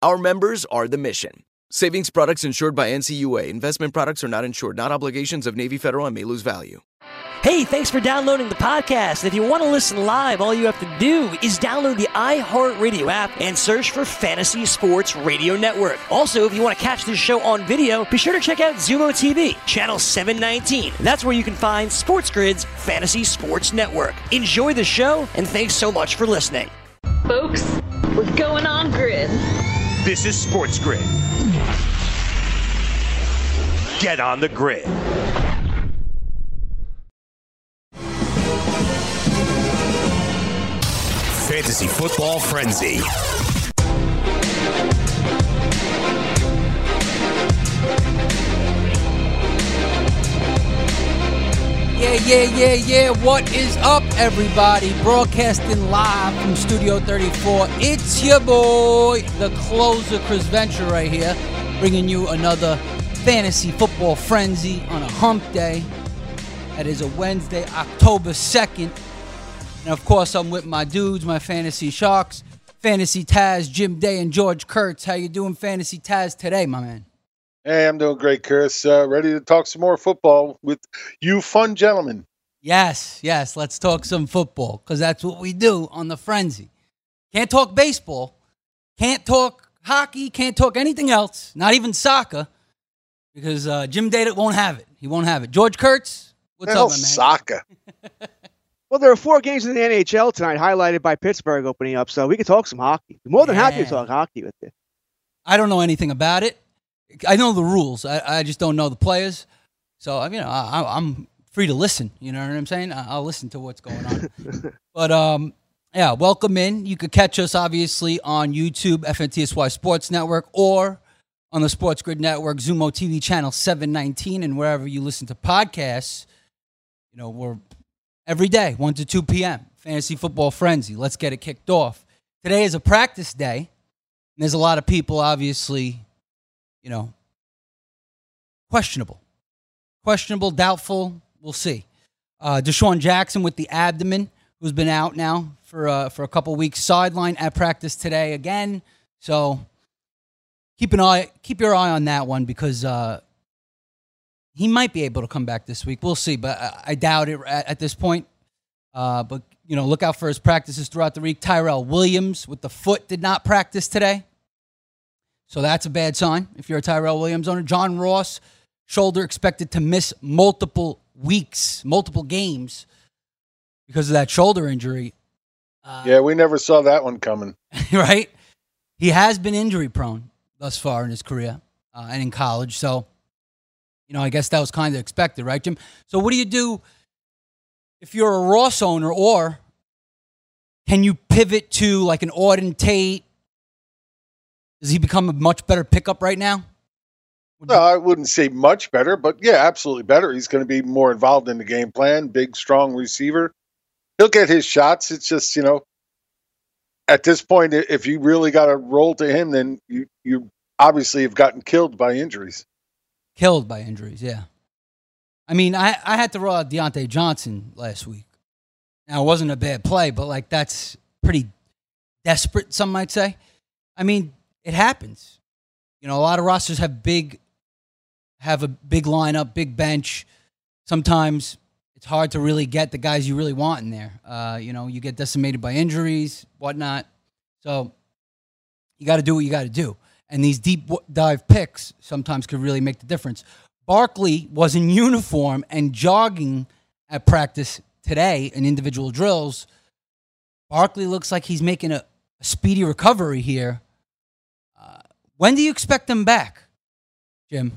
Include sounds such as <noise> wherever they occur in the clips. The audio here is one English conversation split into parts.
Our members are the mission. Savings products insured by NCUA. Investment products are not insured, not obligations of Navy Federal and may lose value. Hey, thanks for downloading the podcast. If you want to listen live, all you have to do is download the iHeartRadio app and search for Fantasy Sports Radio Network. Also, if you want to catch this show on video, be sure to check out Xumo TV, channel 719. That's where you can find Sports Grid's Fantasy Sports Network. Enjoy the show, and thanks so much for listening. Folks, we're going on grid. This is Sports Grid. Get on the grid. Fantasy Football Frenzy. Yeah, yeah, yeah, yeah. What is up, everybody? Broadcasting live from Studio 34. It's your boy, the closer, Chris Ventura, right here, bringing you another fantasy football frenzy on a hump day. That is a Wednesday, October 2nd. And of course, I'm with my dudes, my fantasy sharks, Fantasy Taz, Jim Day, and George Kurtz. How you doing, Fantasy Taz, today, my man? Hey, I'm doing great, Chris. Uh, ready to talk some more football with you, fun gentlemen. Yes, yes. Let's talk some football because that's what we do on the frenzy. Can't talk baseball, can't talk hockey, can't talk anything else, not even soccer, because uh, Jim Data won't have it. He won't have it. George Kurtz, what's Hell, up, my man? Soccer. <laughs> Well, there are four games in the NHL tonight, highlighted by Pittsburgh opening up, so we could talk some hockey. More than happy to talk hockey with you. I don't know anything about it. I know the rules. I, I just don't know the players. So you know, I, I'm free to listen. You know what I'm saying? I'll listen to what's going on. <laughs> but um, yeah, welcome in. You could catch us obviously on YouTube, FNTSY Sports Network, or on the Sports Grid Network, Xumo TV channel 719, and wherever you listen to podcasts. You know, we're every day, 1 to 2 p.m. Fantasy Football Frenzy. Let's get it kicked off. Today is a practice day. And there's a lot of people, obviously, you know, questionable. Questionable, doubtful. We'll see. Uh, DeSean Jackson with the abdomen, who's been out now for uh, for a couple weeks, sideline at practice today again. So keep an eye, keep your eye on that one because uh, he might be able to come back this week. We'll see, but I, I doubt it at, at this point. Uh, but you know, look out for his practices throughout the week. Tyrell Williams with the foot did not practice today. So that's a bad sign if you're a Tyrell Williams owner. John Ross, shoulder expected to miss multiple weeks, multiple games because of that shoulder injury, yeah, we never saw that one coming. <laughs> right? He has been injury prone thus far in his career uh, and in college. So, you know, I guess that was kind of expected, right, Jim? So, what do you do if you're a Ross owner, or can you pivot to like an Auden Tate? Does he become a much better pickup right now? No, I wouldn't say much better, but yeah, absolutely better. He's going to be more involved in the game plan. Big, strong receiver. He'll get his shots. It's just you know, at this point, if you really got to roll to him, then you you obviously have gotten killed by injuries. Killed by injuries, yeah. I mean, I, I had to roll out Diontae Johnson last week. Now, it wasn't a bad play, but like that's pretty desperate, some might say. I mean, it happens. You know, a lot of rosters have big have a big lineup, big bench. Sometimes it's hard to really get the guys you really want in there. Uh, you know, you get decimated by injuries, whatnot. So you got to do what you got to do. And these deep dive picks sometimes could really make the difference. Barkley was in uniform and jogging at practice today in individual drills. Barkley looks like he's making a, a speedy recovery here. When do you expect him back, Jim?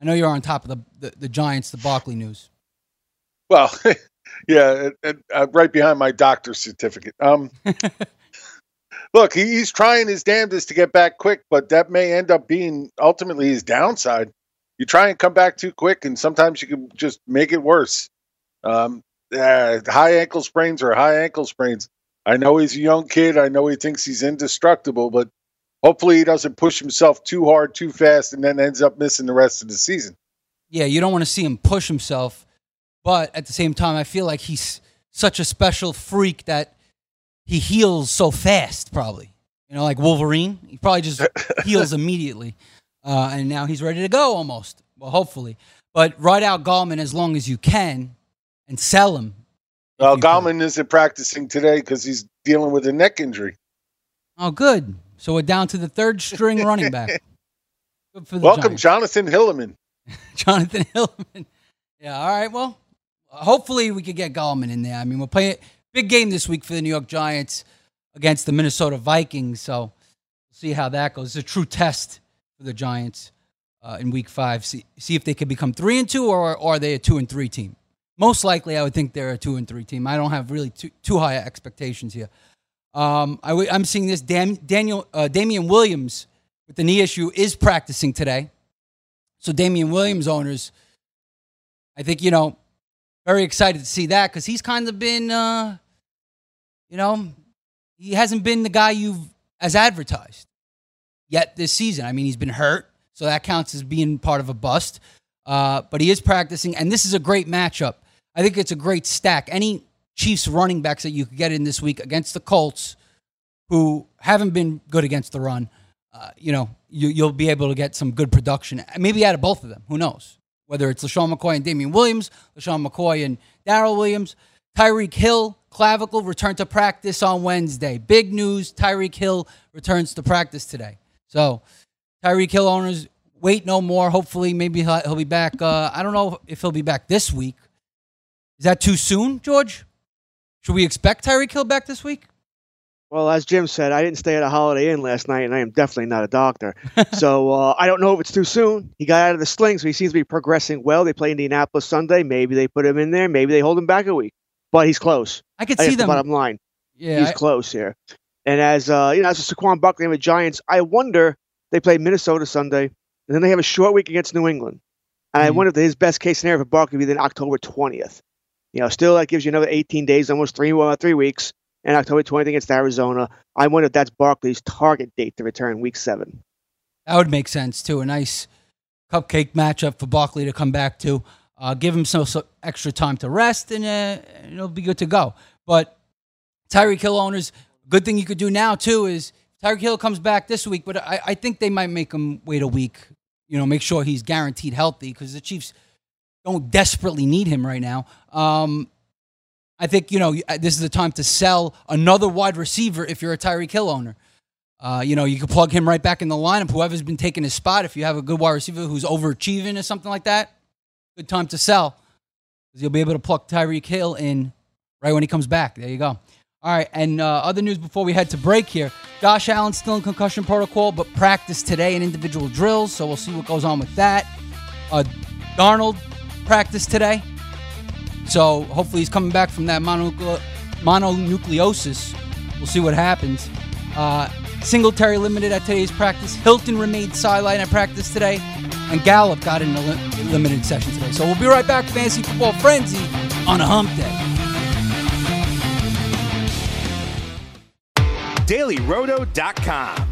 I know you're on top of the, the, the Giants, the Barkley news. Well, <laughs> yeah, uh, right behind my doctor's certificate. Um, <laughs> look, he's trying his damnedest to get back quick, but that may end up being ultimately his downside. You try and come back too quick, and sometimes you can just make it worse. Um, uh, high ankle sprains are high ankle sprains. I know he's a young kid. I know he thinks he's indestructible, but hopefully he doesn't push himself too hard, too fast, and then ends up missing the rest of the season. Yeah, you don't want to see him push himself, but at the same time, I feel like he's such a special freak that he heals so fast, probably. You know, like Wolverine. He probably just <laughs> heals immediately. Uh, and now he's ready to go almost. Well, hopefully. But ride out Gallman as long as you can and sell him. Well, Gallman isn't practicing today because he's dealing with a neck injury. Oh, good. So we're down to the third string <laughs> running back. Welcome, Giants. Jonathan Hilliman. <laughs> Jonathan Hilliman. Yeah, all right. Well, hopefully we could get Gallman in there. I mean, we're playing big game this week for the New York Giants against the Minnesota Vikings. So we'll see how that goes. It's a true test for the Giants uh, in Week Five. See, see if they could become three and two, or, or are they a two and three team? Most likely, I would think they're a two and three team. I don't have really too, too high expectations here. Um, I w- I'm seeing this. Dan- Daniel uh, Damien Williams with the knee issue is practicing today. So Damien Williams owners, I think you know, very excited to see that because he's kind of been, uh, you know, he hasn't been the guy you've as advertised yet this season. I mean, he's been hurt, so that counts as being part of a bust. Uh, but he is practicing, and this is a great matchup. I think it's a great stack. Any Chiefs running backs that you could get in this week against the Colts, who haven't been good against the run, uh, you know, you, will be able to get some good production. Maybe out of both of them. Who knows? Whether it's LeSean McCoy and Damien Williams, LeSean McCoy and Darrel Williams, Tyreek Hill, clavicle return to practice on Wednesday. Big news Tyreek Hill returns to practice today. So, Tyreek Hill owners, wait no more. Hopefully, maybe he'll, he'll be back. Uh, I don't know if he'll be back this week. Is that too soon, George? Should we expect Tyreek Hill back this week? Well, as Jim said, I didn't stay at a Holiday Inn last night, and I am definitely not a doctor. <laughs> so uh, I don't know if it's too soon. He got out of the sling, so he seems to be progressing well. They play Indianapolis Sunday. Maybe they put him in there. Maybe they hold him back a week. But he's close. I could I see them. The bottom line. Yeah, he's I... close here. And as uh, you know, as a Saquon Barkley and the Giants, I wonder they play Minnesota Sunday, and then they have a short week against New England. And mm. I wonder if his best case scenario for Barkley would be then October twentieth. You know, still that gives you another 18 days, almost three uh, three weeks, and October 20th against Arizona. I wonder if that's Barkley's target date to return Week Seven. That would make sense too. A nice cupcake matchup for Barkley to come back to. Uh, give him some, some, extra time to rest, and uh, it'll be good to go. But Tyreek Hill owners, good thing you could do now too is Tyreek Hill comes back this week, but I, I think they might make him wait a week. You know, make sure he's guaranteed healthy because the Chiefs don't desperately need him right now. Um, I think you know this is the time to sell another wide receiver if you're a Tyreek Hill owner. Uh, you know, you can plug him right back in the lineup. Whoever's been taking his spot, if you have a good wide receiver who's overachieving or something like that, good time to sell because you'll be able to plug Tyreek Hill in right when he comes back. There you go. All right, and uh, other news before we head to break here. Josh Allen still in concussion protocol, but practice today in individual drills, so we'll see what goes on with that. Uh, Darnold practice today. So hopefully he's coming back from that mononucle- mononucleosis. We'll see what happens. Uh, Singletary limited at today's practice. Hilton remained sideline at practice today. And Gallup got in a li- limited session today. So we'll be right back, Fantasy Football Frenzy, on a hump day. DailyRoto.com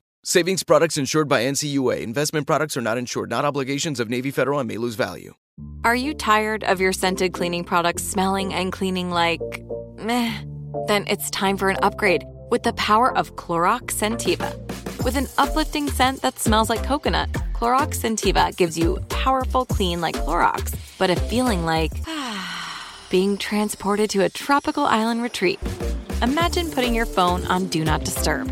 Savings products insured by NCUA. Investment products are not insured, not obligations of Navy Federal and may lose value. Are you tired of your scented cleaning products smelling and cleaning like meh? Then it's time for an upgrade with the power of Clorox Scentiva. With an uplifting scent that smells like coconut, Clorox Scentiva gives you powerful clean like Clorox, but a feeling like <sighs> being transported to a tropical island retreat. Imagine putting your phone on Do Not Disturb,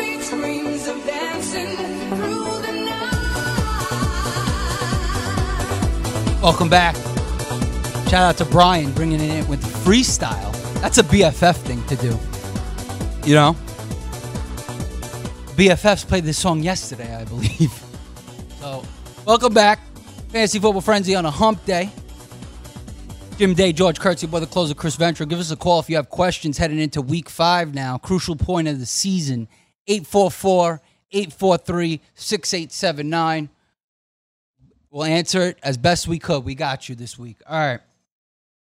Welcome back. Shout out to Brian bringing it in with freestyle. That's a BFF thing to do. You know? BFFs played this song yesterday, I believe. So, welcome back. Fantasy Football Frenzy on a hump day. Jim Day, George Kurtz, your brother closer Chris Ventura. Give us a call if you have questions heading into week five now. Crucial point of the season. 844 843 6879. We'll answer it as best we could. We got you this week. All right.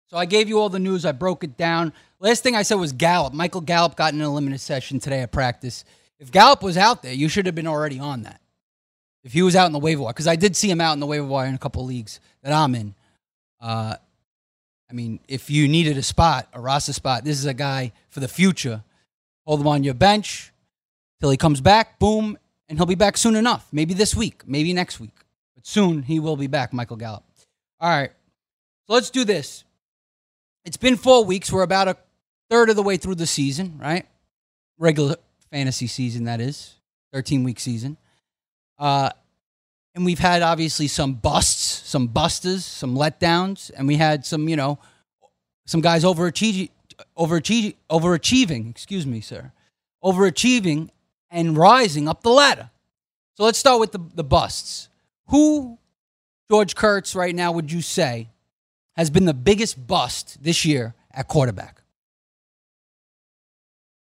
So I gave you all the news. I broke it down. Last thing I said was Gallup. Michael Gallup got in a limited session today at practice. If Gallup was out there, you should have been already on that. If he was out in the waiver wire, because I did see him out in the waiver wire in a couple leagues that I'm in. Uh, I mean, if you needed a spot, a roster spot, this is a guy for the future. Hold him on your bench till he comes back. Boom, and he'll be back soon enough. Maybe this week, maybe next week, soon he will be back. Michael Gallup. All right, so let's do this. It's been four weeks. We're about a third of the way through the season, right? Regular fantasy season, that is, thirteen week season. Uh, and we've had obviously some busts, some busters, some letdowns, and we had some, you know, some guys overachieving, overachieving, overachieving. Excuse me, sir, overachieving and rising up the ladder. So let's start with the, the busts. Who, George Kurtz, right now, would you say has been the biggest bust this year at quarterback?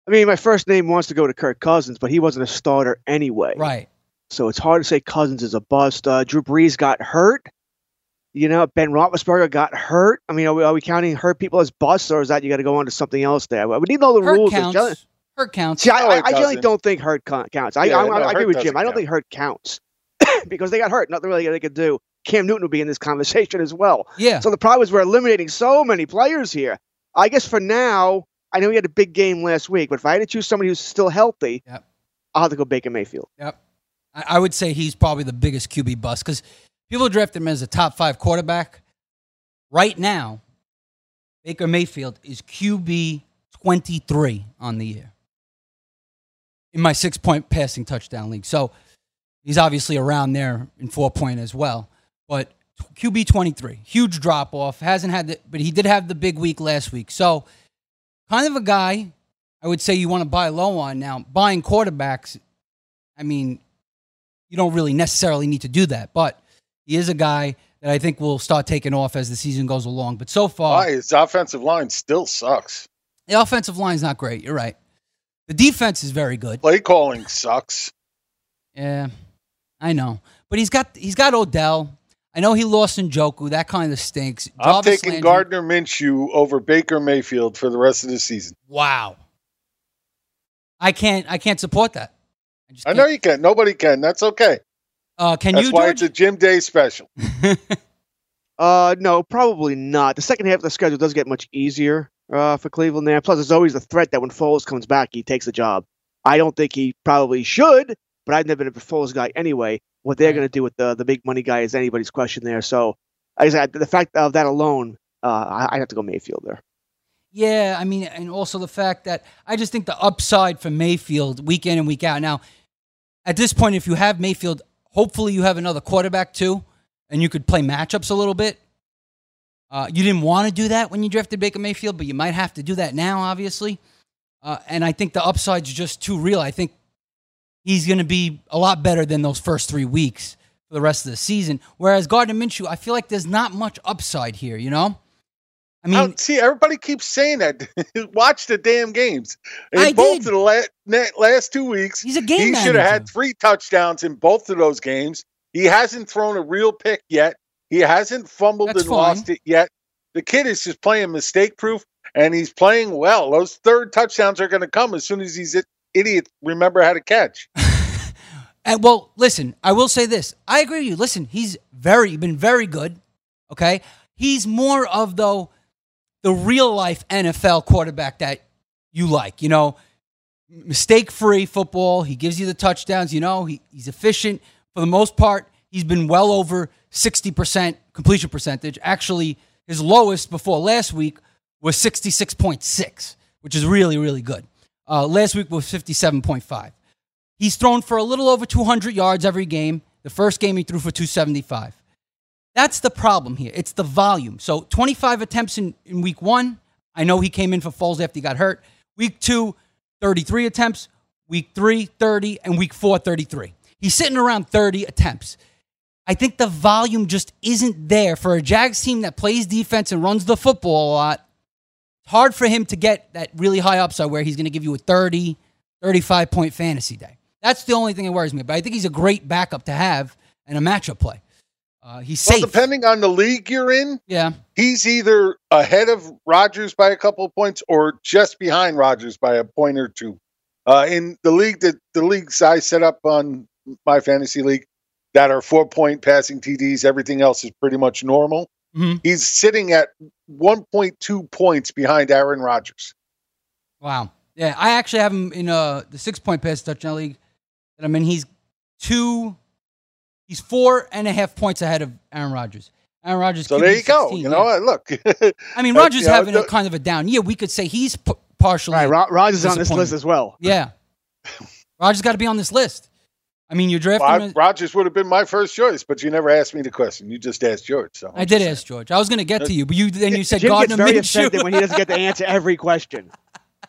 I mean, my first name wants to go to Kirk Cousins, but he wasn't a starter anyway. Right. So it's hard to say Cousins is a bust. Uh, Drew Brees got hurt. You know, Ben Roethlisberger got hurt. I mean, are we, are we counting hurt people as busts, or is that you got to go on to something else there? We need to know the Hurt rules. counts. Generally- Hurt counts. See, I, I, I generally don't think hurt con- counts. I, Yeah, I, no, I, I hurt agree with Jim. doesn't I don't think hurt counts <coughs> because they got hurt. Nothing really they could do. Cam Newton would be in this conversation as well. Yeah. So the problem is we're eliminating so many players here. I guess for now, I know he had a big game last week, but if I had to choose somebody who's still healthy, Yep. I'll have to go Baker Mayfield. Yep. I, I would say he's probably the biggest QB bust because people draft him as a top five quarterback. Right now, Baker Mayfield is QB 23 on the year in my six point passing touchdown league. So he's obviously around there in four point as well. But QB 23, huge drop off. Hasn't had the, but he did have the big week last week. So kind of a guy I would say you want to buy low on. Now, buying quarterbacks, I mean, you don't really necessarily need to do that, but he is a guy that I think will start taking off as the season goes along. But so far, Why his offensive line still sucks. the offensive line's not great. You're right. The defense is very good. Play calling sucks. Yeah, I know, but he's got he's got Odell. I know he lost Njoku. That kind of stinks. I'm Jarvis taking Landry- Gardner Minshew over Baker Mayfield for the rest of the season. Wow. I can't. I can't support that. I know you can. Nobody can. That's okay. Uh, can That's you, why George? it's a Jim Day special. <laughs> Uh, no, probably not. The second half of the schedule does get much easier uh, for Cleveland there. Plus, there's always the threat that when Foles comes back, he takes the job. I don't think he probably should, but I've never been a Foles guy anyway. What they're going to do with the the big money guy is anybody's question there. So, I said, the fact of that alone, uh, I, I have to go Mayfield there. Yeah, I mean, and also the fact that I just think the upside for Mayfield week in and week out. Now, at this point, if you have Mayfield, hopefully you have another quarterback too, and you could play matchups a little bit. Uh, you didn't want to do that when you drafted Baker Mayfield, but you might have to do that now, obviously. Uh, and I think the upside's just too real. I think he's going to be a lot better than those first three weeks for the rest of the season. Whereas Gardner Minshew, I feel like there's not much upside here, you know? I mean, Oh, see, everybody keeps saying that. <laughs> Watch the damn games. In I both did. of the la- last two weeks, He's a game he should have had three touchdowns in both of those games. He hasn't thrown a real pick yet. He hasn't fumbled That's and fine. lost it yet. The kid is just playing mistake proof, and he's playing well. Those third touchdowns are going to come as soon as he's i- idiots remember how to catch. <laughs> And well, listen, I will say this. I agree with you. Listen, he's very been very good. Okay. He's more of though the real life NFL quarterback that you like, you know, mistake free football. He gives you the touchdowns, you know, he, he's efficient. For the most part, he's been well over 60% completion percentage. Actually, his lowest before last week was 66.6, which is really, really good. Uh, last week was 57.5. He's thrown for a little over 200 yards every game. The first game he threw for 275. That's the problem here. It's the volume. So 25 attempts in, in week one. I know he came in for Foles after he got hurt. Week two, 33 attempts. Week three, 30. And week four, 33. He's sitting around 30 attempts. I think the volume just isn't there for a Jags team that plays defense and runs the football a lot. Hard for him to get that really high upside where he's going to give you a 30, 35 point fantasy day. That's the only thing that worries me. But I think he's a great backup to have and a matchup play. Uh, he's Well, safe. depending on the league you're in, yeah, he's either ahead of Rodgers by a couple of points or just behind Rodgers by a point or two. Uh, in the league that the leagues I set up on my fantasy league that are four point passing TDs, everything else is pretty much normal. Mhm. He's sitting at 1.2 points behind Aaron Rodgers. Wow. Yeah, I actually have him in uh, the six point pass touchdown league that I mean. He's two, he's four and a half points ahead of Aaron Rodgers. Aaron Rodgers. So there you go. 16, You know, yeah. uh, look. <laughs> I mean, Rodgers you know, having the- a kind of a down year. We could say he's p- partially. Right, Rodgers is on this list as well. Yeah. <laughs> Rodgers got to be on this list. I mean, you're drafting. Well, him- Rodgers would have been my first choice, but you never asked me the question. You just asked George. So I did ask George. I was going to get to you, but you then you said Jim Gardner gets very Minshew. offended when he doesn't get to <laughs> answer every question.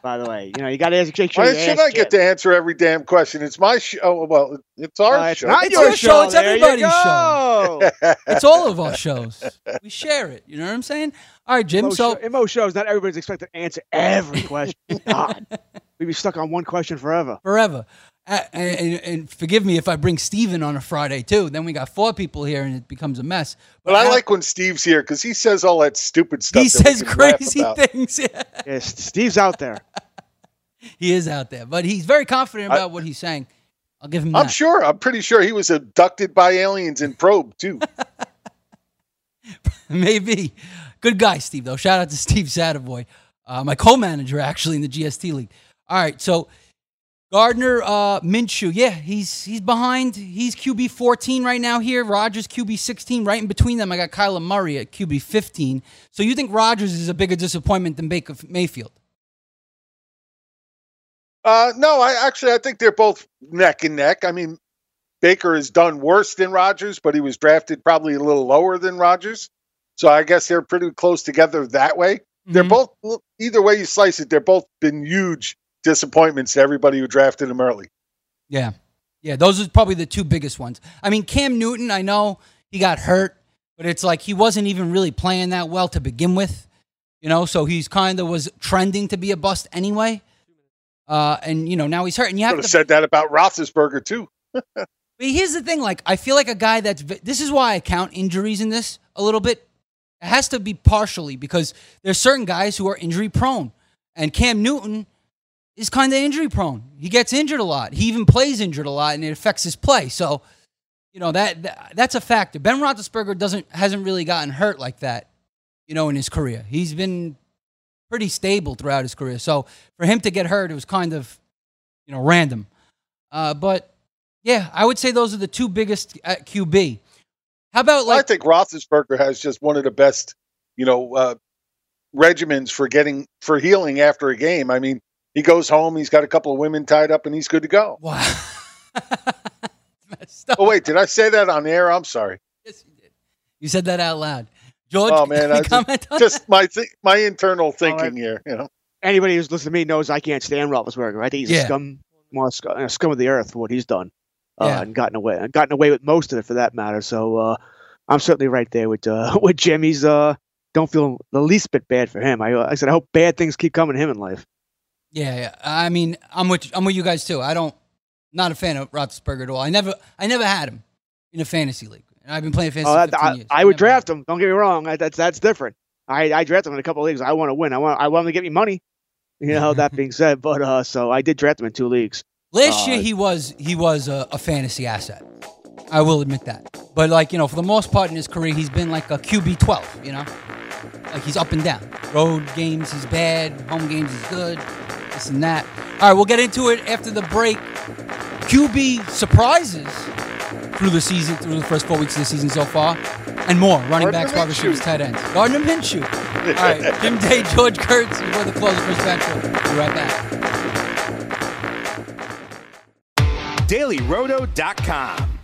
By the way, you know you got to ask. Make sure Why you should ask I get Jim. to answer every damn question? It's my show. Oh, well, it's our Uh, it's show. not It's your your show, it's There everybody's go. it's all of our shows. We share it. You know what I'm saying? All right, Jim. Mo So show, in Mo shows, not everybody's expected to answer every question. <laughs> God, we'd be stuck on one question forever. forever. Uh, and, and, and forgive me if I bring Steven on a Friday too. Then we got four people here and it becomes a mess. But I Al- like when Steve's here because he says all that stupid stuff. he that says crazy about. things. <laughs> Yeah. Yes, Steve's out there. He is out there, but he's very confident I- about what he's saying. I'll give him I'm that. sure. I'm pretty sure he was abducted by aliens and probed too. <laughs> Maybe. Good guy, Steve, though. Shout out to Steve Satterboy, uh, my co manager, actually, in the GST League. All right. So, Gardner uh, Minshew, yeah, he's he's behind. He's QB 14 right now here. Rodgers QB 16. Right in between them, I got Kyler Murray at QB 15. So, you think Rodgers is a bigger disappointment than Baker Mayfield? Uh, no, I actually I think they're both neck and neck. I mean, Baker has done worse than Rodgers, but he was drafted probably a little lower than Rodgers. So I guess they're pretty close together that way. They're Mhm. both either way you slice it, they're both been huge disappointments to everybody who drafted him early. Yeah. Yeah, those are probably the two biggest ones. I mean, Cam Newton, I know he got hurt, but it's like he wasn't even really playing that well to begin with. You know, so he's kind of was trending to be a bust anyway. Uh, and you know, now he's hurt, and you have Could to have said that about Roethlisberger too. <laughs> But here's the thing: like, I feel like a guy that's. This is why I count injuries in this a little bit. It has to be partially because there's certain guys who are injury prone, and Cam Newton is kind of injury prone. He gets injured a lot. He even plays injured a lot, and it affects his play. So, you know that, that that's a factor. Ben Roethlisberger doesn't hasn't really gotten hurt like that, you know, in his career. He's been pretty stable throughout his career. So for him to get hurt, it was kind of, you know, random. Uh, but yeah, I would say those are the two biggest at QB. How about Well, I think Roethlisberger has just one of the best, you know, uh, regimens for getting for healing after a game. I mean, he goes home, he's got a couple of women tied up, and he's good to go. <laughs> Wow. oh wait, did I say that on air? I'm sorry. Yes, you did. You said that out loud, George? Oh man, I <laughs> comment just, just my th- my internal thinking here. You know, Anybody who's listened to me knows I can't stand Roethlisberger. I think he's Yeah. a scum, well, scum, a scum of the earth for what he's done, uh, Yeah. and gotten away, and gotten away with most of it for that matter. So uh, I'm certainly right there with uh, <laughs> with Jim. He's uh, don't feel the least bit bad for him. I, uh, I said I hope bad things keep coming to him in life. Yeah, yeah. I mean, I'm with I'm with you guys too. I don't not a fan of Roethlisberger at all. I never I never had him in a fantasy league. And I've been playing fantasy Oh, that- 15 I, years. I would draft him. Don't get me wrong. I, that's that's different. I, I draft him in a couple of leagues. I want to win. I want I want him to get me money. You know that being said, <laughs> but uh, so I did draft him in two leagues. Last Uh, year he was he was a, a fantasy asset. I will admit that. But like you know, for the most part in his career, he's been like a QB twelve. You know, like he's up and down. Road games he's bad. Home games he's good. This and that. All right, we'll get into it after the break. QB surprises through the season, through the first four weeks of the season so far, and more. Running Gardner backs, wide receivers, tight ends. Gardner Minshew. All right, <laughs> Jim Day, George Kurtz, before the close of Chris Bencho. Be right back. DailyRoto.com.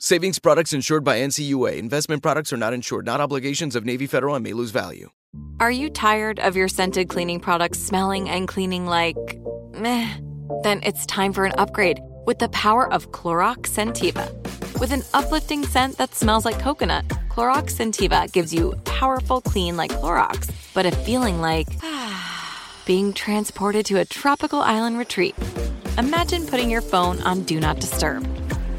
Savings products insured by NCUA. Investment products are not insured, not obligations of Navy Federal and may lose value. Are you tired of your scented cleaning products smelling and cleaning like meh? Then it's time for an upgrade with the power of Clorox Scentiva. With an uplifting scent that smells like coconut, Clorox Scentiva gives you powerful clean like Clorox, but a feeling like <sighs> being transported to a tropical island retreat. Imagine putting your phone on Do Not Disturb,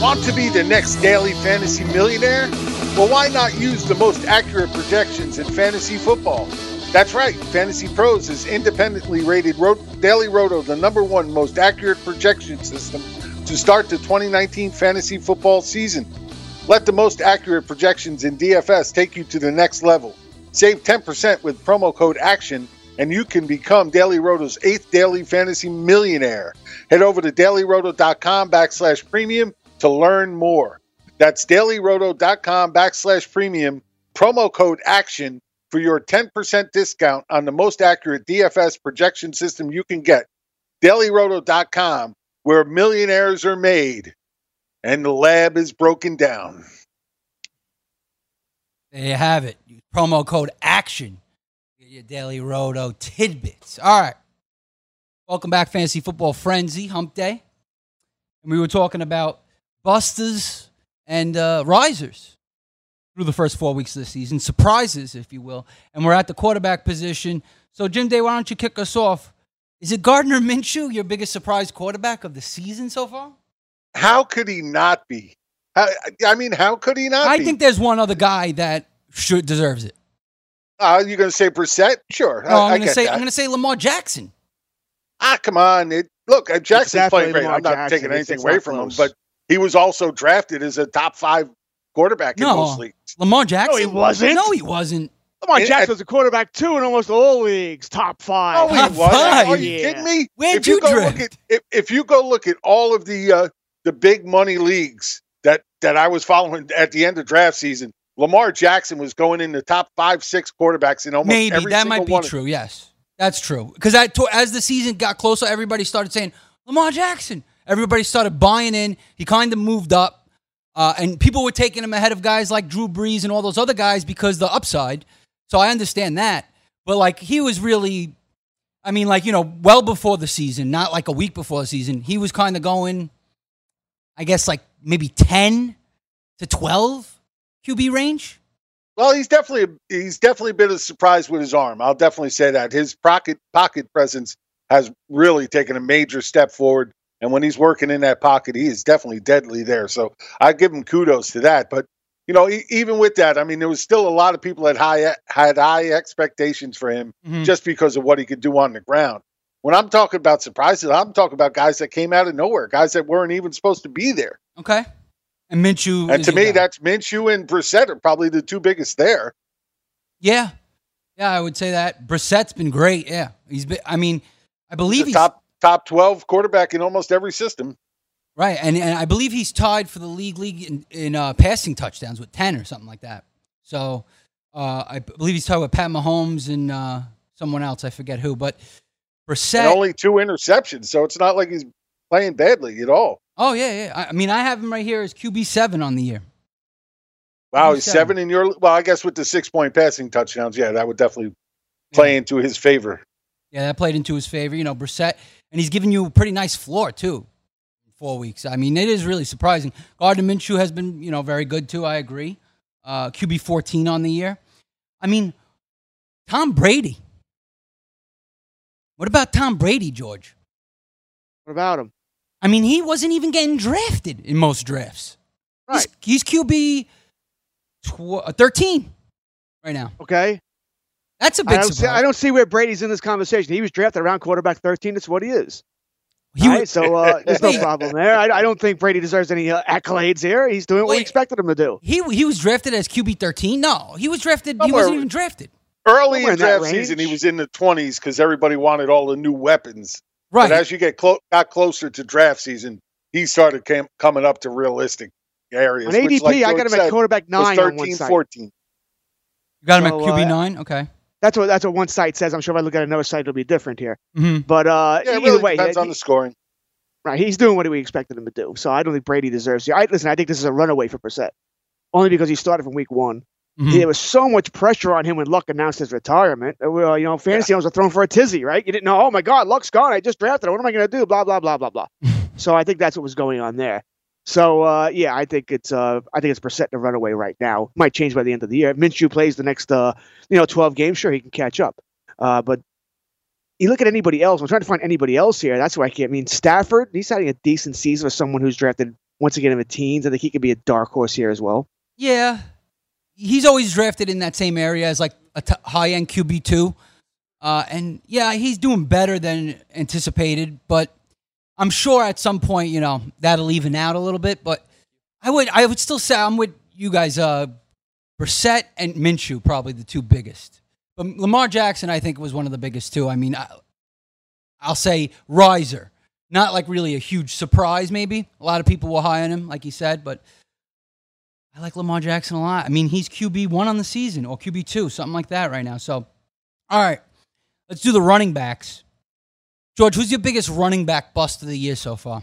Want to be the next daily fantasy millionaire? Well, why not use the most accurate projections in fantasy football? That's right, Fantasy Pros is independently rated Ro- Daily Roto the number one most accurate projection system to start the 2019 fantasy football season. Let the most accurate projections in DFS take you to the next level. Save 10% with promo code ACTION, and you can become Daily Roto's eighth daily fantasy millionaire. Head over to dailyroto.com backslash premium to learn more. That's dailyroto.com backslash premium, promo code ACTION for your 10% discount on the most accurate DFS projection system you can get. dailyroto.com, where millionaires are made and the lab is broken down. There you have it. Promo code ACTION. Get your Daily Roto tidbits. All right. Welcome back, Fantasy Football Frenzy, Hump Day. And we were talking about busters and uh, risers through the first four weeks of the season, surprises, if you will. And we're at the quarterback position. So, Jim Day, why don't you kick us off? Is it Gardner Minshew, your biggest surprise quarterback of the season so far? How could he not be? I, I mean, how could he not I be? think there's one other guy that should deserves it. Uh, you're going to say Brissett? Sure. No, I, I'm going to say that. I'm going to say Lamar Jackson. Ah, come on. It, look, uh, Jackson's definitely playing great. Lamar I'm not Jackson. taking anything it's away from close. him, but he was also drafted as a top five quarterback in No, most leagues. Lamar Jackson. No, he wasn't. No, he wasn't. Lamar Jackson was a quarterback too in almost all leagues, top five. Oh, he was. Are you Yeah. kidding me? Where'd if you, you go draft? look at if, if you go look at all of the uh, the big money leagues that that I was following at the end of draft season, Lamar Jackson was going in the top five, six quarterbacks in almost Maybe every that might be true. Yes, that's true. Because as the season got closer, everybody started saying Lamar Jackson. Everybody started buying in. He kind of moved up, uh, and people were taking him ahead of guys like Drew Brees and all those other guys because the upside. So I understand that, but like he was really, I mean, like you know, well before the season, not like a week before the season. He was kind of going, I guess, like maybe ten to twelve QB range. Well, he's definitely he's definitely been a surprise with his arm. I'll definitely say that his pocket pocket presence has really taken a major step forward. And when he's working in that pocket, he is definitely deadly there. So I give him kudos to that. But you know, even with that, I mean, there was still a lot of people that high had high expectations for him Mhm. just because of what he could do on the ground. When I'm talking about surprises, I'm talking about guys that came out of nowhere, guys that weren't even supposed to be there. Okay, and Minshew. And to me, guy. that's Minshew and Brissett are probably the two biggest there. Yeah, yeah, I would say that Brissett's been great. Yeah, he's been. I mean, I believe He's he's top top twelve quarterback in almost every system. right, and, and I believe he's tied for the league league in, in uh, passing touchdowns with ten or something like that. So uh, I believe he's tied with Pat Mahomes and uh, someone else. I forget who, but Brissett. And only two interceptions, so it's not like he's playing badly at all. oh yeah, yeah. I, I mean, I have him right here as QB seven on the year. Wow, he's seven in your well, I guess with the six point passing touchdowns, yeah, that would definitely play into his favor. Yeah, that played into his favor. You know, Brissett, and he's given you a pretty nice floor too. Four weeks. I mean, it is really surprising. Gardner Minshew has been, you know, very good too. I agree. Uh, QB fourteen on the year. I mean, Tom Brady. What about Tom Brady, George? What about him? I mean, he wasn't even getting drafted in most drafts. Right. He's, he's QB tw- uh, thirteen right now. Okay. That's a big don't, see. I don't see where Brady's in this conversation. He was drafted around quarterback 13. That's what he is. He All right, was- so uh, <laughs> there's no problem there. I, I don't think Brady deserves any uh, accolades here. He's doing what we expected him to do. He he was drafted as QB thirteen. No, he was drafted. He wasn't even drafted. Early in in draft season, he was in the twenties because everybody wanted all the new weapons. Right. But as you get clo- got closer to draft season, he started cam- coming up to realistic areas. On which, ADP, like I got him at quarterback was nine on 13, site. 14. You got him So, at QB uh, nine. Okay. That's what that's what one site says. I'm sure if I look at another site, it'll be different here. Mhm. But uh, Yeah, it either really way, depends he- on the scoring. right, he's doing what we expected him to do. So I don't think Brady deserves it. I listen. I think this is a runaway for Brissett, only because he started from week one. Mhm. There was so much pressure on him when Luck announced his retirement. Well, you know, fantasy owners were thrown for a tizzy, right? You didn't know. Oh my God, Luck's gone. I just drafted him. What am I going to do? Blah blah blah blah blah. <laughs> so I think that's what was going on there. So uh, yeah, I think it's uh, I think it's Brissett to run away right now. Might change by the end of the year. If Minshew plays the next uh, you know 12 games, sure he can catch up. Uh, but you look at anybody else. I'm trying to find anybody else here. That's why I can't. I mean, Stafford. He's having a decent season for someone who's drafted once again in the teens. I think he could be a dark horse here as well. Yeah, he's always drafted in that same area as like a t- high end QB two, uh, and yeah, he's doing better than anticipated. But I'm sure at some point, you know, that'll even out a little bit. But I would, I would still say I'm with you guys. Uh, Brissett and Minshew probably the two biggest. But Lamar Jackson, I think, was one of the biggest too. I mean, I, I'll say riser, not like really a huge surprise. Maybe a lot of people were high on him, like you said, but. I like Lamar Jackson a lot. I mean, he's QB one on the season or QB two, something like that right now. So, all right, let's do the running backs. George, who's your biggest running back bust of the year so far?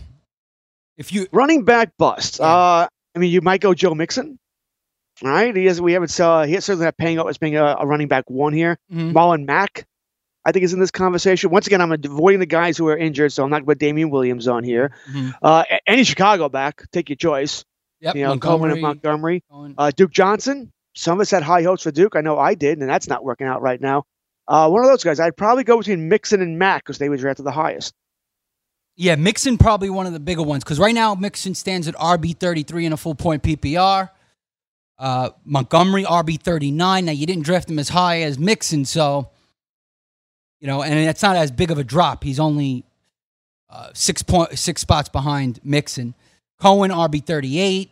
If you running back bust, uh, I mean, you might go Joe Mixon. All right, he has. We haven't saw. He certainly not paying up as being a, a running back one here. Mhm. Marlon Mack, I think, is in this conversation. Once again, I'm avoiding the guys who are injured, so I'm not going to put Damien Williams on here. Mhm. Uh, any Chicago back, take your choice. Yep, you know, Coleman and Montgomery, Montgomery. Uh, Duke Johnson. Some of us had high hopes for Duke. I know I did, and that's not working out right now. Uh, one of those guys. I'd probably go between Mixon and Mack because they were drafted the highest. Yeah, Mixon probably one of the bigger ones because right now Mixon stands at RB thirty three in a full point PPR. Uh, Montgomery RB thirty nine. Now you didn't draft him as high as Mixon, so you know, and it's not as big of a drop. He's only uh, six point six spots behind Mixon. Cohen RB thirty eight.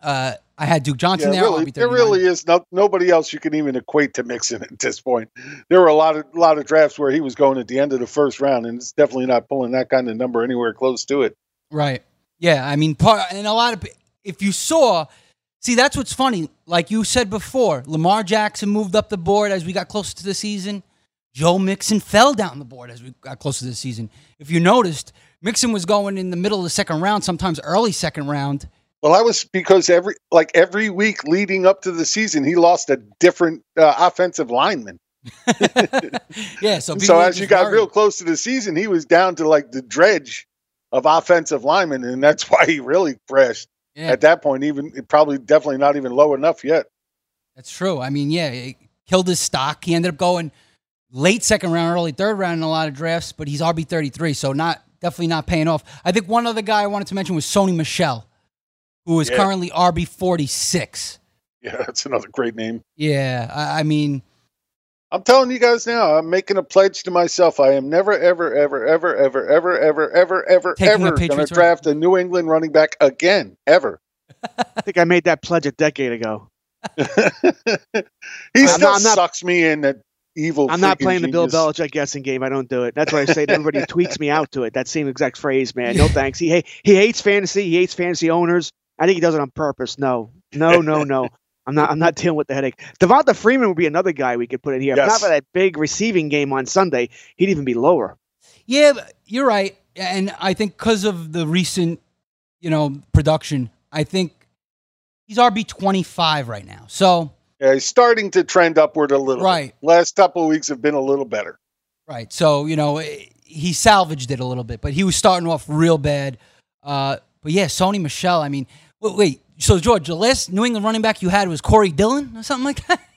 Uh, I had Duke Johnson Yeah, there. really, there really is no, nobody else you can even equate to Mixon at this point. There were a lot of lot of drafts where he was going at the end of the first round, and it's definitely not pulling that kind of number anywhere close to it. Right. Yeah. I mean, part and a lot of if you saw, see, that's what's funny. Like you said before, Lamar Jackson moved up the board as we got closer to the season. Joe Mixon fell down the board as we got closer to the season. If you noticed, Mixon was going in the middle of the second round, sometimes early second round. Well, that was because every like every week leading up to the season, he lost a different uh, offensive lineman. <laughs> Yeah. So, <laughs> so as you got worried. real close to the season, he was down to like the dredge of offensive linemen, and that's <laughs> why he really crashed. Yeah. At that point, even probably definitely not even low enough yet. That's true. I mean, yeah, it killed his stock. He ended up going late second round, early third round in a lot of drafts, but he's RB thirty three, so not definitely not paying off. I think one other guy I wanted to mention was Sony Michel, who is Yeah. currently RB forty six. Yeah, <laughs> that's another great name. Yeah, I, I mean, I'm telling you guys now, I'm making a pledge to myself. I am never, ever, ever, ever, ever, ever, ever, ever, ever, ever going to draft a New England running back again, ever. <laughs> I think I made that pledge a decade ago. <laughs> He I'm still not- not- sucks me in that evil. I'm not freaking playing the Bill. Belichick guessing game. I don't do it. That's why I say everybody tweets me out to it. That same exact phrase, man. No thanks. He ha- he hates fantasy. He hates fantasy owners. I think he does it on purpose. No, no, no, no. I'm not. I'm not dealing with the headache. Devonta Freeman would be another guy we could put in here. If not for that big receiving game on Sunday, he'd even be lower. yeah, you're right, and I think because of the recent, you know, production, I think he's RB twenty five right now. So Yeah, he's starting to trend upward a little. Right. Bit. Last couple of weeks have been a little better. Right. So, you know, he salvaged it a little bit, but he was starting off real bad. Uh, but yeah, Sony Michel, I mean, wait, wait, so George, the last New England running back you had was Corey Dillon or something like that? <laughs>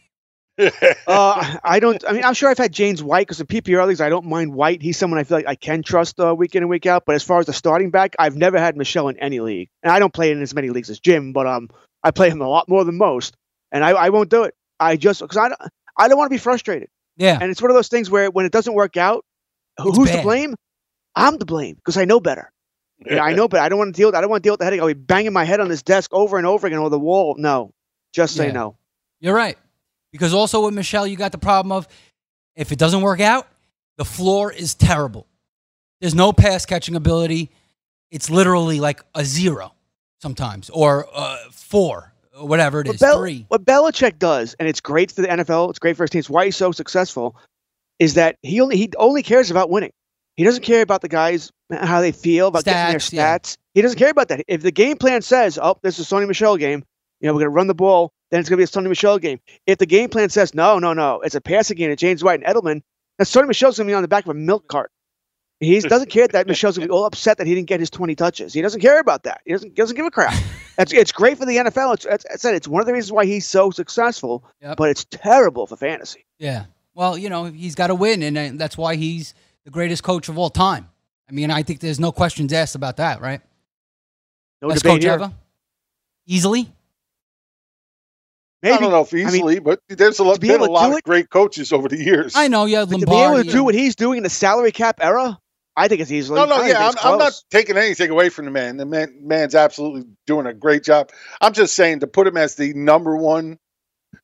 <laughs> Uh, I don't. I mean, I'm sure I've had James White because in PPR leagues, I don't mind White. He's someone I feel like I can trust uh, week in and week out. But as far as the starting back, I've never had Michel in any league, and I don't play in as many leagues as Jim. But um, I play him a lot more than most, and I, I won't do it. I just because I don't, I don't want to be frustrated. Yeah. And it's one of those things where when it doesn't work out, It's who's to blame? I'm to blame because I know better. Yeah, I know, but I don't want to deal. I don't want to deal with the headache. I'll be banging my head on this desk over and over again or the wall. No, just say Yeah. no. You're right. Because also with Michel, you got the problem of if it doesn't work out, the floor is terrible. There's no pass catching ability. It's literally like a zero sometimes or uh, four, or whatever it is, what, Bel- three. what Belichick does, and it's great for the NFL, it's great for his teams. Why he's so successful is that he only he only cares about winning. He doesn't care about the guys how they feel about getting Stats, their yeah. stats. He doesn't care about that. If the game plan says, "Oh, this is a Sony Michel game," you know, we're gonna run the ball, then it's gonna be a Sony Michel game. If the game plan says, "No, no, no, it's a passing game to James White and Edelman," then Sony Michel's gonna be on the back of a milk cart. He <laughs> doesn't care that Michel's gonna be all upset that he didn't get his 20 touches. He doesn't care about that. He doesn't doesn't give a crap. <laughs> That's it's great for the NFL. It's, it's, I said it's one of the reasons why he's so successful, Yep. but it's terrible for fantasy. Yeah. Well, you know, he's got to win, and uh, that's why he's the greatest coach of all time. I mean, I think there's no questions asked about that, right? No Best coach here. ever? Easily? Maybe. I don't know if I mean, easily, but there's a lot, been a lot of it- great coaches over the years. I know, yeah, But to be able to do what he's doing in the salary cap era, I think it's easily. No, no, yeah, I'm, I'm not taking anything away from the man. The man, man's absolutely doing a great job. I'm just saying to put him as the number one,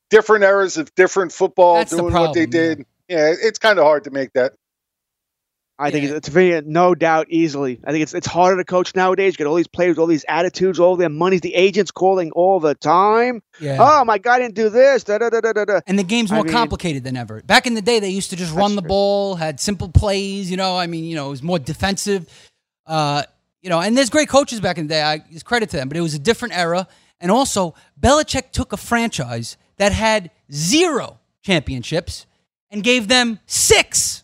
different eras of different football, That's the doing what they problem, did. Yeah, it's kind of hard to make that. I think it's, it's very no doubt easily. I think it's it's harder to coach nowadays. You get all these players, all these attitudes, all their money. The agents calling all the time. Yeah. Oh, my guy didn't do this. Da, da, da, da, da. And the game's I more mean, complicated than ever. Back in the day, they used to just run the ball, had simple plays. You know, I mean, you know, it was more defensive. Uh, you know, and there's great coaches back in the day. I give credit to them, but it was a different era. And also, Belichick took a franchise that had zero championships and gave them six.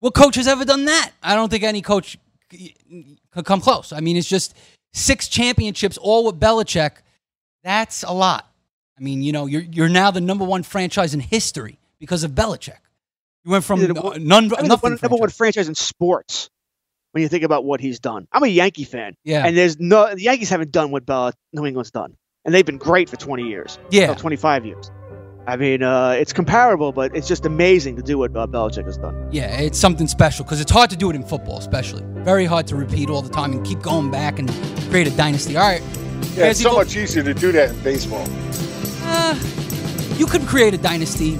What coach has ever done that? I don't think any coach could come close. I mean, it's just six championships, all with Belichick. That's a lot. I mean, you know, you're you're now the number one franchise in history because of Belichick. You went from none, I mean, the nothing. one- number one franchise in sports. When you think about what he's done, I'm a Yankee fan. Yeah. and there's no the Yankees haven't done what Bell, New England's done, and they've been great for 20 years. Yeah. no, 25 years. I mean, uh, it's comparable, but it's just amazing to do what uh, Belichick has done. Yeah, it's something special because it's hard to do it in football, especially. Very hard to repeat all the time and keep going back and create a dynasty. All right. Yeah, it's so fo- much easier to do that in baseball. Uh, you could create a dynasty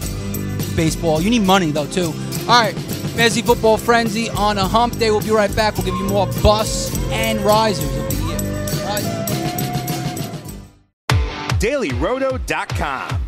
baseball. You need money, though, too. All right. Fantasy Football Frenzy on a hump day. We'll be right back. We'll give you more busts and risers of the year. All right. DailyRoto.com.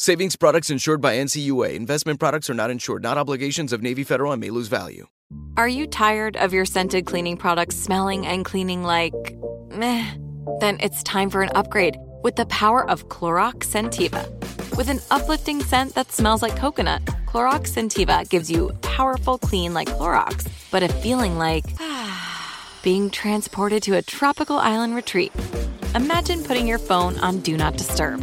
Savings products insured by NCUA. Investment products are not insured, not obligations of Navy Federal and may lose value. Are you tired of your scented cleaning products smelling and cleaning like meh? Then it's time for an upgrade with the power of Clorox Scentiva. With an uplifting scent that smells like coconut, Clorox Scentiva gives you powerful clean like Clorox, but a feeling like <sighs> being transported to a tropical island retreat. Imagine putting your phone on Do Not Disturb,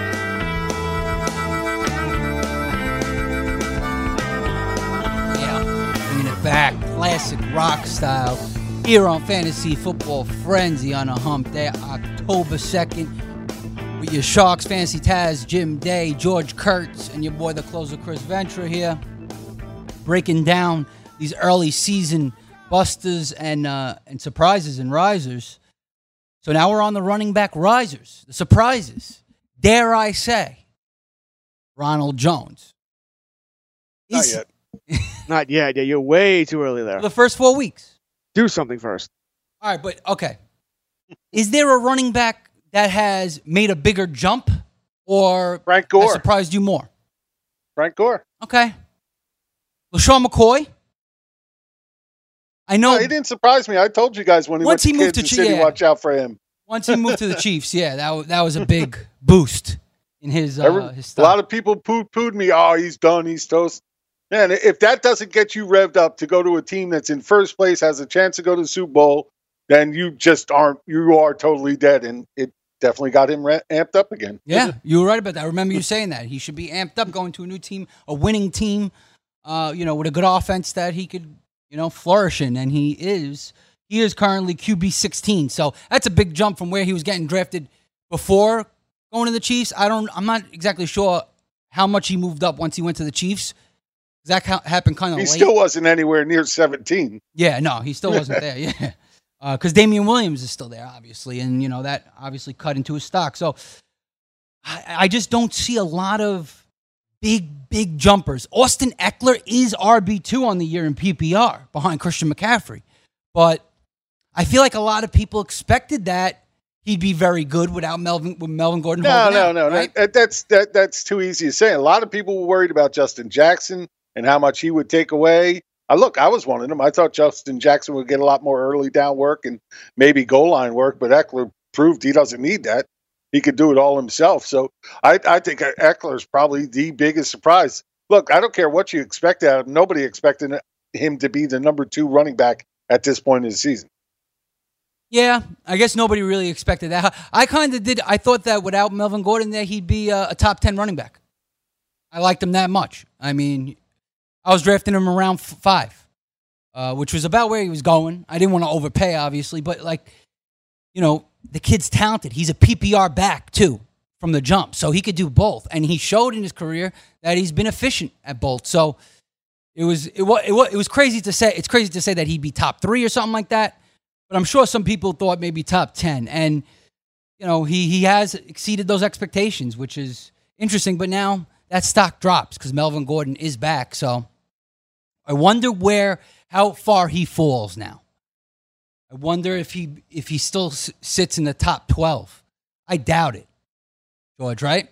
Back, classic rock style. Here on Fantasy Football Frenzy on a hump day, October 2nd, with your Sharks Fantasy Taz, Jim Day, George Kurtz, and your boy, the closer, Chris Ventura here, breaking down these early season busters and uh, and surprises and risers. So now we're on the running back risers, the surprises. Dare I say, Ronald Jones. Not yet. <laughs> Not yet. Yeah, you're way too early there. The first four weeks. Do something first. All right, but okay. Is there a running back that has made a bigger jump or Frank has surprised you more? Frank Gore. Okay. LeSean McCoy? I know No, he didn't surprise me. I told you guys when he Once went he moved to City, yeah. watch out for him. once he moved to the <laughs> Chiefs, yeah, that, that was a big boost in his, uh, Every- his a lot of people poo pooed me. Oh, he's done. He's toast. Man, if that doesn't get you revved up to go to a team that's in first place, has a chance to go to the Super Bowl, then you just aren't. You are totally dead, and it definitely got him amped up again. Yeah, you were right about that. I remember you saying that. He should be amped up going to a new team, a winning team, uh, you know, with a good offense that he could, you know, flourish in. And he is. He is currently QB 16. So that's a big jump from where he was getting drafted before going to the Chiefs. I don't, I'm not exactly sure how much he moved up once he went to the Chiefs. That ca- happened kind of He late. still wasn't anywhere near 17. Yeah, no, he still wasn't there. Yeah, <laughs> uh, because Damien Williams is still there, obviously, and you know that obviously cut into his stock. So I, I just don't see a lot of big, big jumpers. Austin Ekeler is RB two on the year in PPR behind Christian McCaffrey, but I feel like a lot of people expected that he'd be very good without Melvin with Melvin Gordon. No, no, out, no, right? that, that's that, that's too easy to say. A lot of people were worried about Justin Jackson and how much he would take away. I look, I was one of them. I thought Justin Jackson would get a lot more early down work and maybe goal line work, but Ekeler proved he doesn't need that. He could do it all himself. So I, I think Ekeler is probably the biggest surprise. Look, I don't care what you expect out of him. Nobody expected him to be the number two running back at this point in the season. Yeah, I guess nobody really expected that. I kind of did. I thought that without Melvin Gordon there, he'd be a, a top 10 running back. I liked him that much. I mean, I was drafting him around five, uh, which was about where he was going. I didn't want to overpay, obviously, but like, you know, the kid's talented. He's a PPR back, too, from the jump. So he could do both. And he showed in his career that he's been efficient at both. So it was, it was, it was, it was crazy to say. It's crazy to say that he'd be top three or something like that but I'm sure some people thought maybe top 10. And, you know, he, he has exceeded those expectations, which is interesting. But now that stock drops because Melvin Gordon is back. So I wonder where, how far he falls now. I wonder if he, if he still s- sits in the top 12. I doubt it, George, right?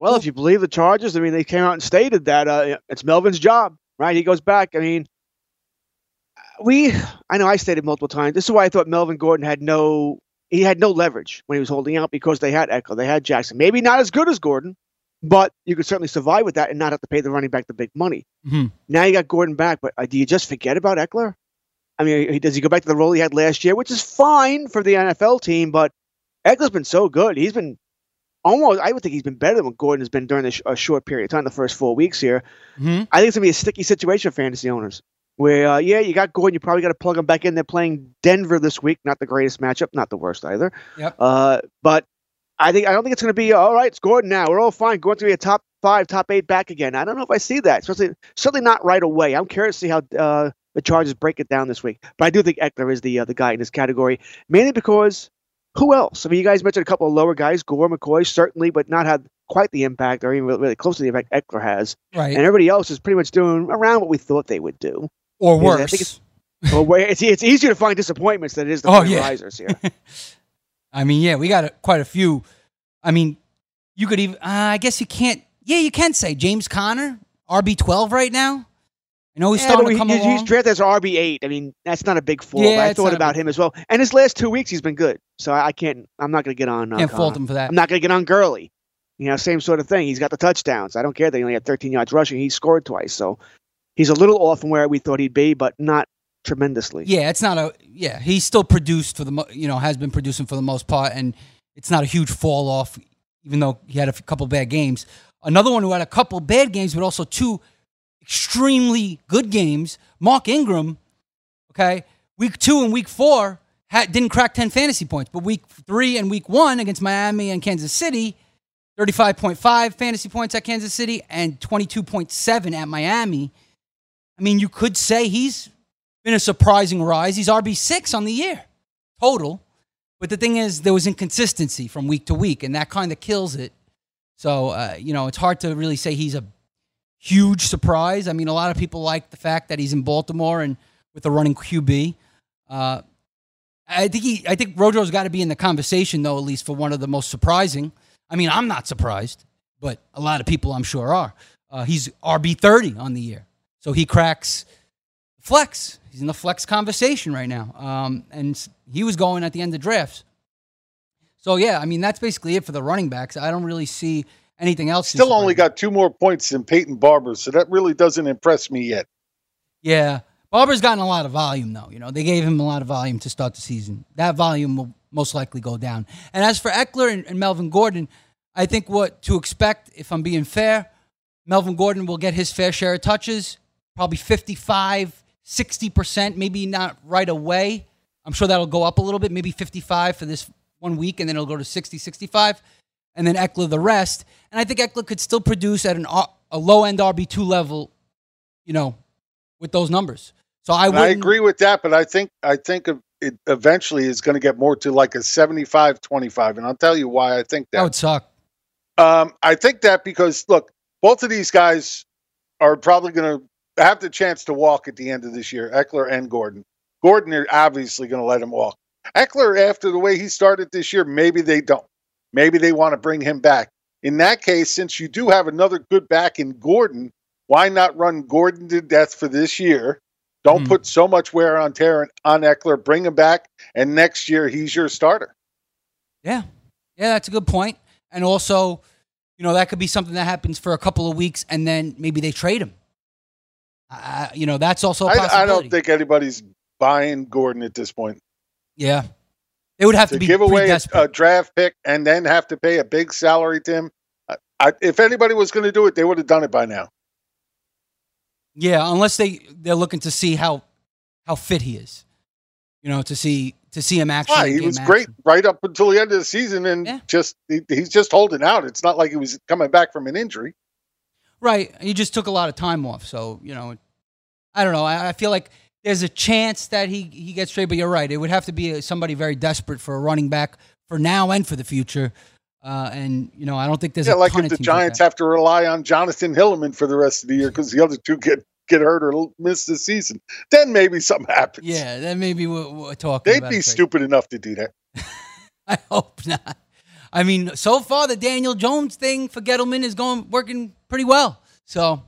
Well, if you believe the Chargers, I mean, they came out and stated that uh, it's Melvin's job, right? He goes back. I mean, we, I know I stated multiple times. This is why I thought Melvin Gordon had no, he had no leverage when he was holding out because they had Echo, they had Jackson. Maybe not as good as Gordon, but you could certainly survive with that and not have to pay the running back the big money. Mhm. Now you got Gordon back, but uh, do you just forget about Ekeler? I mean, he- does he go back to the role he had last year, which is fine for the NFL team, but Ekeler's been so good. He's been almost, I would think he's been better than what Gordon has been during this, a short period of time, the first four weeks here. Mhm. I think it's going to be a sticky situation for fantasy owners. Where, uh, yeah, you got Gordon, you probably got to plug him back in. They're playing Denver this week. Not the greatest matchup, not the worst either. Yep. Uh, but I think I don't think it's going to be all right. It's Gordon now. We're all fine. Going to be a top five, top eight back again. I don't know if I see that. Especially certainly not right away. I'm curious to see how uh, the Chargers break it down this week. But I do think Ekeler is the uh, the guy in this category, mainly because who else? I mean, you guys mentioned a couple of lower guys, Gore, McCoy, certainly, but not had quite the impact or even really close to the impact Ekeler has. Right. And everybody else is pretty much doing around what we thought they would do. Or Yeah, I worse. think it's, where it's, it's easier to find disappointments than it is to Oh, find yeah. risers here. <laughs> I mean, yeah, we got a, quite a few. I mean, you could even, uh, I guess you can't, yeah, you can say James Conner, RB12 right now. I know he's Yeah, starting to come he- he's drafted as RB eight. I mean, that's not a big fall. Yeah, but I thought about big him as well. And his last two weeks, he's been good. So I I can't. I'm not going to get on. Uh, Can't fault him for that. I'm not going to get on Gurley. You know, same sort of thing. He's got the touchdowns. I don't care that he only had 13 yards rushing. He scored twice. So he's a little off from where we thought he'd be, but not tremendously. Yeah, it's not a, yeah, he's still produced for the, mo- you know, has been producing for the most part. And it's not a huge fall off, even though he had a couple bad games. Another one who had a couple bad games, but also two extremely good games, Mark Ingram, okay, week two and week four had, didn't crack 10 fantasy points, but week three and week one against Miami and Kansas City, 35.5 fantasy points at Kansas City and 22.7 at Miami. I mean, you could say he's been a surprising rise. He's RB6 on the year total, But the thing is, there was inconsistency from week to week, and that kind of kills it. So, uh, you know, it's hard to really say he's a huge surprise. I mean, a lot of people like the fact that he's in Baltimore and with a running QB. Uh, I think he, I think Rojo's got to be in the conversation though, at least for one of the most surprising. I mean, I'm not surprised, but a lot of people I'm sure are. Uh, he's RB 30 on the year, so he cracks flex. He's in the flex conversation right now, um, and he was going at the end of drafts. So yeah, I mean that's basically it for the running backs. I don't really see anything else. Still only got two more points than Peyton Barber, so that really doesn't impress me yet. Yeah, Barber's gotten a lot of volume though. You know, they gave him a lot of volume to start the season. That volume will most likely go down. And as for Ekeler and, and Melvin Gordon, I think what to expect, if I'm being fair, Melvin Gordon will get his fair share of touches, probably 55, 60%, maybe not right away. I'm sure that'll go up a little bit, maybe 55 for this one week, and then it'll go to 60, 65. And then Ekeler the rest. And I think Ekeler could still produce at an, a low end RB2 level, you know, with those numbers. So I I agree with that, but I think I think it eventually is going to get more to like a 75-25, and I'll tell you why I think that. That would suck. Um, I think that because look, both of these guys are probably going to have the chance to walk at the end of this year, Ekeler and Gordon. Gordon, they're obviously going to let him walk. Ekeler, after the way he started this year, maybe they don't. Maybe they want to bring him back. In that case, since you do have another good back in Gordon, why not run Gordon to death for this year? Don't hmm. put so much wear on tear on Ekeler. Bring him back, and next year he's your starter. Yeah, yeah, that's a good point. And also, you know, that could be something that happens for a couple of weeks, and then maybe they trade him. Uh, you know, that's also a possibility. I, I don't think anybody's buying Gordon at this point. Yeah, it would have to, to be give away a, a draft pick and then have to pay a big salary to him. I, I, if anybody was going to do it, they would have done it by now. Yeah, unless they they're looking to see how how fit he is. You know, to see to see him actually. Why? He was action. great right up until the end of the season, and just he, he's just holding out. It's not like he was coming back from an injury. Right. He just took a lot of time off. So, you know, I don't know. I, I feel like there's a chance that he, he gets traded, but you're right. It would have to be a, somebody very desperate for a running back for now and for the future. Uh, and, you know, I don't think there's yeah, a like if of the teams like Giants have to rely on Jonathan Hilliman for the rest of the year because the other two get get hurt or miss the season, then maybe something happens. Yeah, then maybe we're, we're talking They'd be stupid enough to do that. <laughs> I hope not. I mean, so far the Daniel Jones thing for Gettleman is going working pretty well. So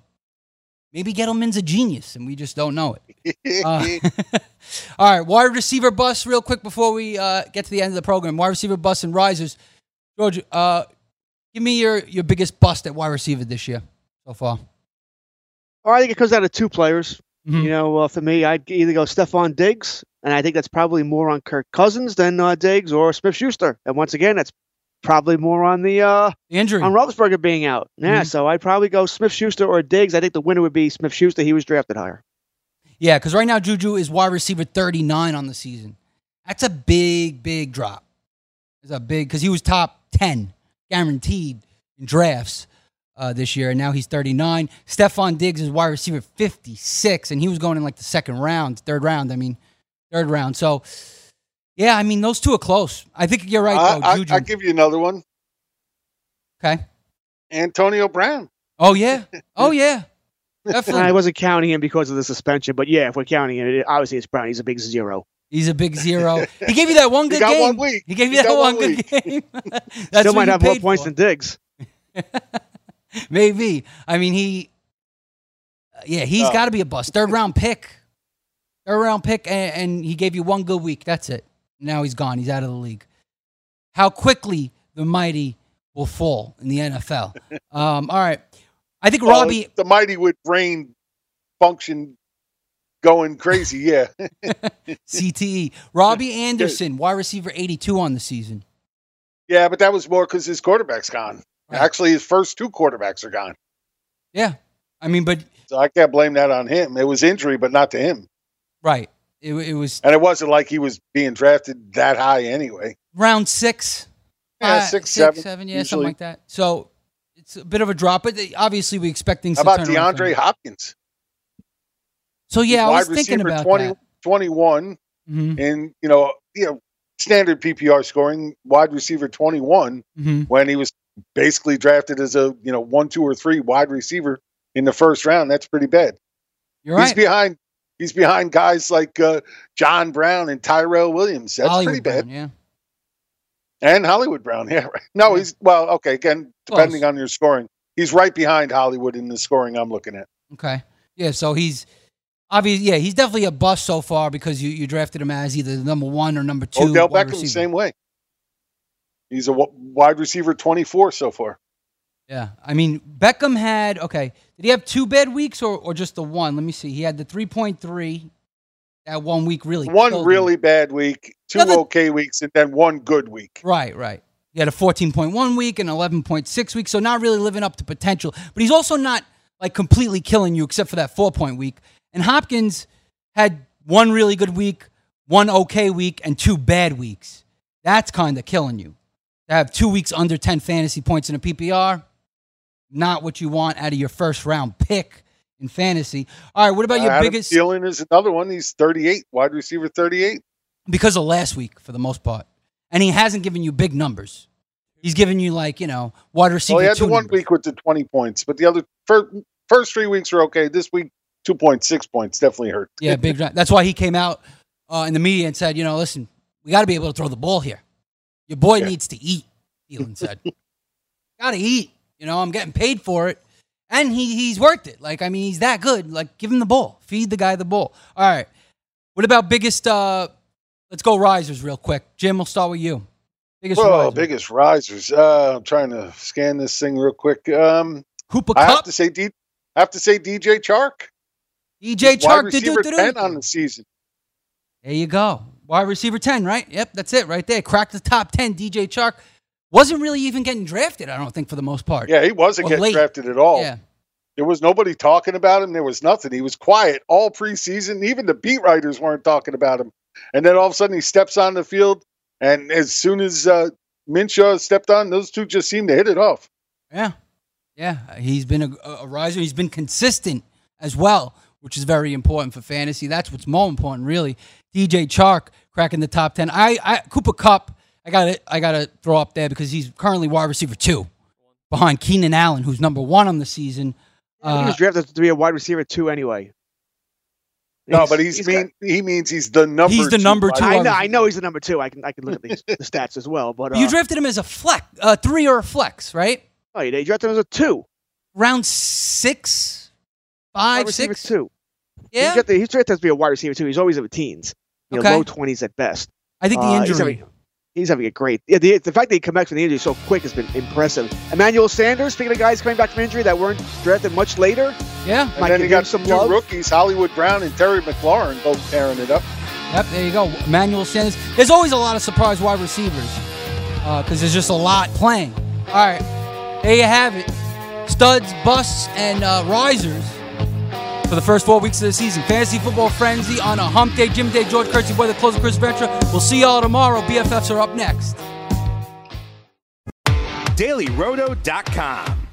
maybe Gettleman's a genius and we just don't know it. Uh, <laughs> all right, wide receiver bus, real quick before we uh, get to the end of the program. Wide receiver bus and risers. George, uh, give me your, your biggest bust at wide receiver this year so far. Or I think it comes down to two players. Mm-hmm. You know, uh, for me, I'd either go Stefon Diggs, and I think that's probably more on Kirk Cousins than uh, Diggs or Smith Schuster. And once again, that's probably more on the uh, injury on Roethlisberger being out. Yeah, Mhm. so I'd probably go Smith Schuster or Diggs. I think the winner would be Smith Schuster. He was drafted higher. Yeah, because right now Juju is wide receiver 39 on the season. That's a big, big drop. It's a big because he was top 10 guaranteed in drafts uh, this year, and now he's 39. Stefon Diggs is wide receiver 56, and he was going in like the second round, third round. I mean, third round. So, yeah, I mean those two are close. I think you're right I, though, I, Juju. I'll give you another one. okay. Antonio Brown. Oh yeah. <laughs> Oh yeah. Definitely. I wasn't counting him because of the suspension, but yeah, if we're counting it, it obviously it's Brown. He's a big zero. He's a big zero. <laughs> He gave you that one He good got game. one week. He gave you He that got one, one good game. <laughs> That's Still might have more points for. than Diggs. Maybe. I mean, he. Uh, yeah, he's Oh. got to be a bust. Third round pick. Third round pick, and, and he gave you one good week. That's it. Now he's gone. He's out of the league. How quickly the mighty will fall in the NFL. <laughs> Um, all right. I think Well, Robbie. the mighty with brain function going crazy. Yeah. <laughs> CTE. Robbie Anderson, wide receiver 82 on the season. yeah, but that was more because his quarterback's gone. Actually, his first two quarterbacks are gone. Yeah. I mean, but So I can't blame that on him. It was injury, but not to him. right. It, it was And it wasn't like he was being drafted that high anyway. round six. Yeah, five, six, six, seven, yeah, something like that. So it's a bit of a drop, but obviously we expect things How about DeAndre. Hopkins? So yeah, I was thinking about 20, that. 21. Mhm. And, you know, you know, standard PPR scoring, wide receiver 21, Mhm. when he was basically drafted as a you know one, two, or three wide receiver in the first round. That's pretty bad. You're He's right. behind. He's behind guys like uh, John Brown and Tyrell Williams. That's Hollywood pretty bad. Brown, yeah. And Hollywood Brown. <laughs> Yeah. Right. No, he's well. Okay. Again, depending Close. on your scoring, he's right behind Hollywood in the scoring I'm looking at. Okay. Yeah, so he's obviously yeah, he's definitely a bust so far because you, you drafted him as either number one or number two. Odell Beckham, receiver. same way. He's a w- wide receiver 24 so far. Yeah. I mean, Beckham had okay. Did he have two bad weeks or, or just the one? Let me see. He had the three point three. That one week really One killed him. really bad week, two okay weeks, and then one good week. Right, right. He had a 14.1 week and 11.6 week, so not really living up to potential. But he's also not like completely killing you, except for that four point week. And Hopkins had one really good week, one okay week, and two bad weeks. That's kind of killing you. To have two weeks under 10 fantasy points in a PPR, not what you want out of your first round pick in fantasy. All right, what about your Adam biggest? Thielen is another one. He's 38, wide receiver 38. because of last week for the most part. And he hasn't given you big numbers. He's given you like, you know, wide receiver Well, he had the one numbers. week with the 20 points, but the other first, first three weeks were okay. This week, 2.6 points definitely hurt. Yeah, big drive. That's why he came out uh, in the media and said, you know, listen, we got to be able to throw the ball here. Your boy needs to eat, Thielen said. <laughs> got to eat. You know, I'm getting paid for it. And he he's worked it. Like, I mean, he's that good. Like, give him the ball. Feed the guy the ball. All right. What about biggest uh let's go risers real quick. Jim, we'll start with you. Biggest Whoa, riser. biggest risers. Uh, I'm trying to scan this thing real quick. Um, Cooper I have to say, D- I have to say, DJ Chark. DJ Wide Chark receiver do-do-do-do. 10 on the season. There you go. Wide receiver 10, right? Yep, that's it right there. Crack the top 10. DJ Chark wasn't really even getting drafted, I don't think, for the most part. Yeah, he wasn't Or getting late. drafted at all. Yeah. There was nobody talking about him. There was nothing. He was quiet all preseason. Even the beat writers weren't talking about him. And then all of a sudden he steps on the field, and as soon as uh, Minshew stepped on, those two just seemed to hit it off. Yeah. Yeah. He's been a, a riser. He's been consistent as well, which is very important for fantasy. That's what's more important, really. DJ Chark cracking the top 10. I, I Cooper Kupp, I got to I got to throw up there because he's currently wide receiver 2 behind Keenan Allen, who's number 1 on the season. he Uh, was drafted to be a wide receiver two anyway. No, but he's, mean. he means he's the number. He's the two number two I know, I know he's the number two. I can I can look at the, the stats as well. But uh, you drafted him as a flex, uh, 3 or a flex, right? oh, you drafted him as a two. Round 6, 5, receiver 6. two. Yeah. He's drafted, he's drafted to be a wide receiver too. He's always in the teens, you know, low twenties at best. I think the Uh, injury having- He's having a great. Yeah, the, the fact that he comes back from the injury so quick has been impressive. Emmanuel Sanders, speaking of guys coming back from injury that weren't drafted much later, Yeah. And might then give he got some two love. rookies, Hollywood Brown and Terry McLaurin, both tearing it up. Yep, there you go. Emmanuel Sanders. There's always a lot of surprise wide receivers because there's just a lot playing. All right, there you have it. Studs, busts, and uh, risers for the first four weeks of the season. Fantasy Football Frenzy on a hump day. Jim Day, George Kurtzy, boy, the closer, Chris Ventura. We'll see y'all tomorrow. BFFs are up next. DailyRoto.com.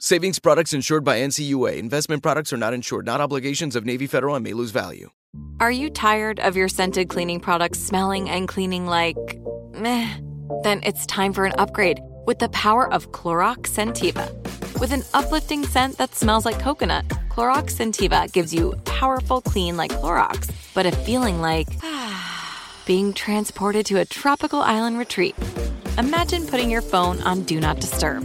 Savings products insured by NCUA. Investment products are not insured, not obligations of Navy Federal and may lose value. Are you tired of your scented cleaning products smelling and cleaning like meh? Then it's time for an upgrade with the power of Clorox Scentiva. With an uplifting scent that smells like coconut, Clorox Scentiva gives you powerful clean like Clorox, but a feeling like <sighs> being transported to a tropical island retreat. Imagine putting your phone on Do Not Disturb,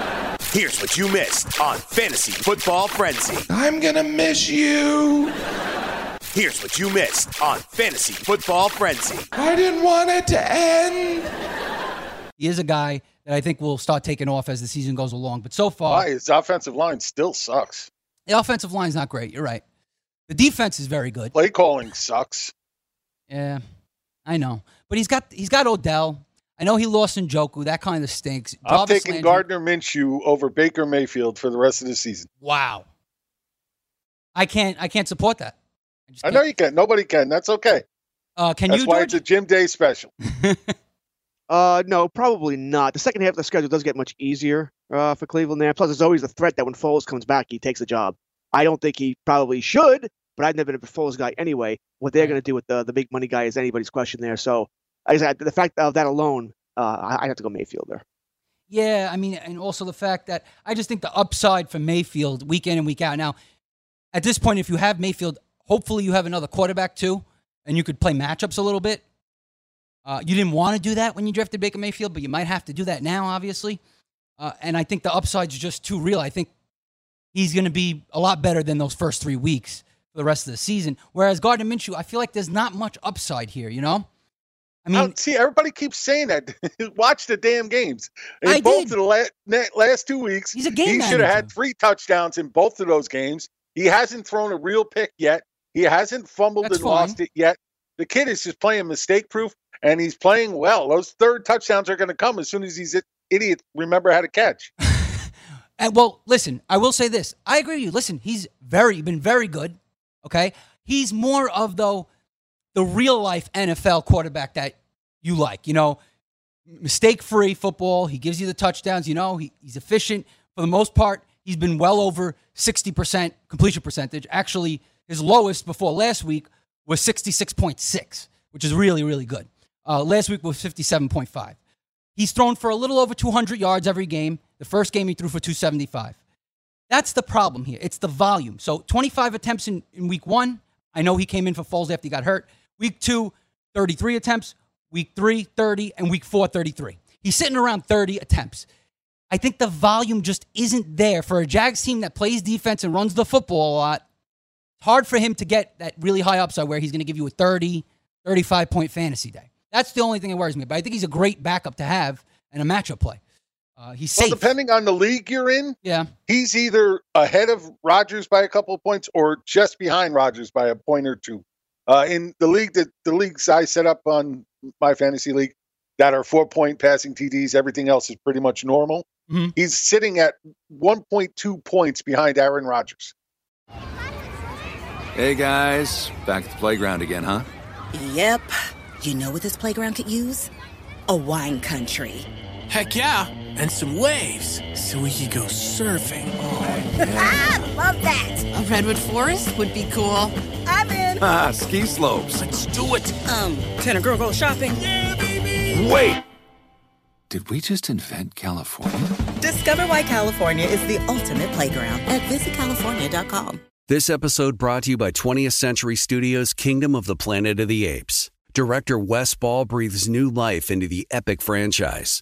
Here's what you missed on Fantasy Football Frenzy. I'm gonna miss you. Here's what you missed on Fantasy Football Frenzy. I didn't want it to end. He is a guy that I think will start taking off as the season goes along. But so far, Why his offensive line still sucks. the offensive line's not great. You're right. The defense is very good. Play calling sucks. Yeah, I know. But he's got he's got Odell. I know he lost Njoku. That kind of stinks. I'm Jarvis taking Landry- Gardner Minshew over Baker Mayfield for the rest of the season. Wow. I can't I can't support that. I know you can. Nobody can. That's okay. Uh, can That's you, why George? it's a Jim Day special. <laughs> Uh, no, probably not. The second half of the schedule does get much easier uh, for Cleveland there. Plus, there's always the threat that when Foles comes back, he takes the job. I don't think he probably should, but I've never been a Foles guy anyway. What they're going to do with the, the big money guy is anybody's question there. So, the fact of that alone, uh, I, have to go Mayfield there. Yeah, I mean, and also the fact that I just think the upside for Mayfield week in and week out. Now, at this point, if you have Mayfield, hopefully you have another quarterback too, and you could play matchups a little bit. Uh, you didn't want to do that when you drafted Baker Mayfield, but you might have to do that now, obviously. Uh, and I think the upside's just too real. I think he's going to be a lot better than those first three weeks for the rest of the season. Whereas Gardner Minshew, I feel like there's not much upside here, you know? I mean, Oh, see, everybody keeps saying that. <laughs> Watch the damn games. In I both did. of the la- last two weeks, He's a game he should have had three touchdowns in both of those games. He hasn't thrown a real pick yet. He hasn't fumbled That's and lost it yet. The kid is just playing mistake proof, and he's playing well. Those third touchdowns are going to come as soon as these idiots remember how to catch. And <laughs> uh, well, listen, I will say this. I agree with you. Listen, he's very been very good. Okay. He's more of though the real life NFL quarterback that you like. You know, mistake free football. He gives you the touchdowns. You know, he, he's efficient for the most part. He's been well over 60% completion percentage. Actually, his lowest before last week was 66.6, which is really, really good. Uh, last week was 57.5. He's thrown for a little over 200 yards every game. The first game he threw for 275. That's the problem here. It's the volume. So 25 attempts in, in week one. I know he came in for Foles after he got hurt. Week two, 33 attempts. Week three, 30. And week four, 33. He's sitting around 30 attempts. I think the volume just isn't there for a Jags team that plays defense and runs the football a lot. It's hard for him to get that really high upside where he's going to give you a 30, 35 point fantasy day. That's the only thing that worries me. But I think he's a great backup to have and a matchup play. Uh, he's Well, safe. depending on the league you're in, yeah, he's either ahead of Rodgers by a couple of points or just behind Rodgers by a point or two. Uh, in the league that the leagues I set up on my fantasy league that are four point passing TDs, everything else is pretty much normal. Mhm. He's sitting at 1.2 points behind Aaron Rodgers. Hey guys, back at the playground again, huh? Yep. You know what this playground could use? A wine country. Heck yeah, and some waves so we could go surfing. <laughs> Ah, love that. A redwood forest would be cool. I'm in. <laughs> Ah, ski slopes. Let's do it. Um, can a girl go shopping? Wait! Did we just invent California? Discover why California is the ultimate playground at visitcalifornia.com. This episode brought to you by 20th Century Studios' Kingdom of the Planet of the Apes. Director Wes Ball breathes new life into the epic franchise.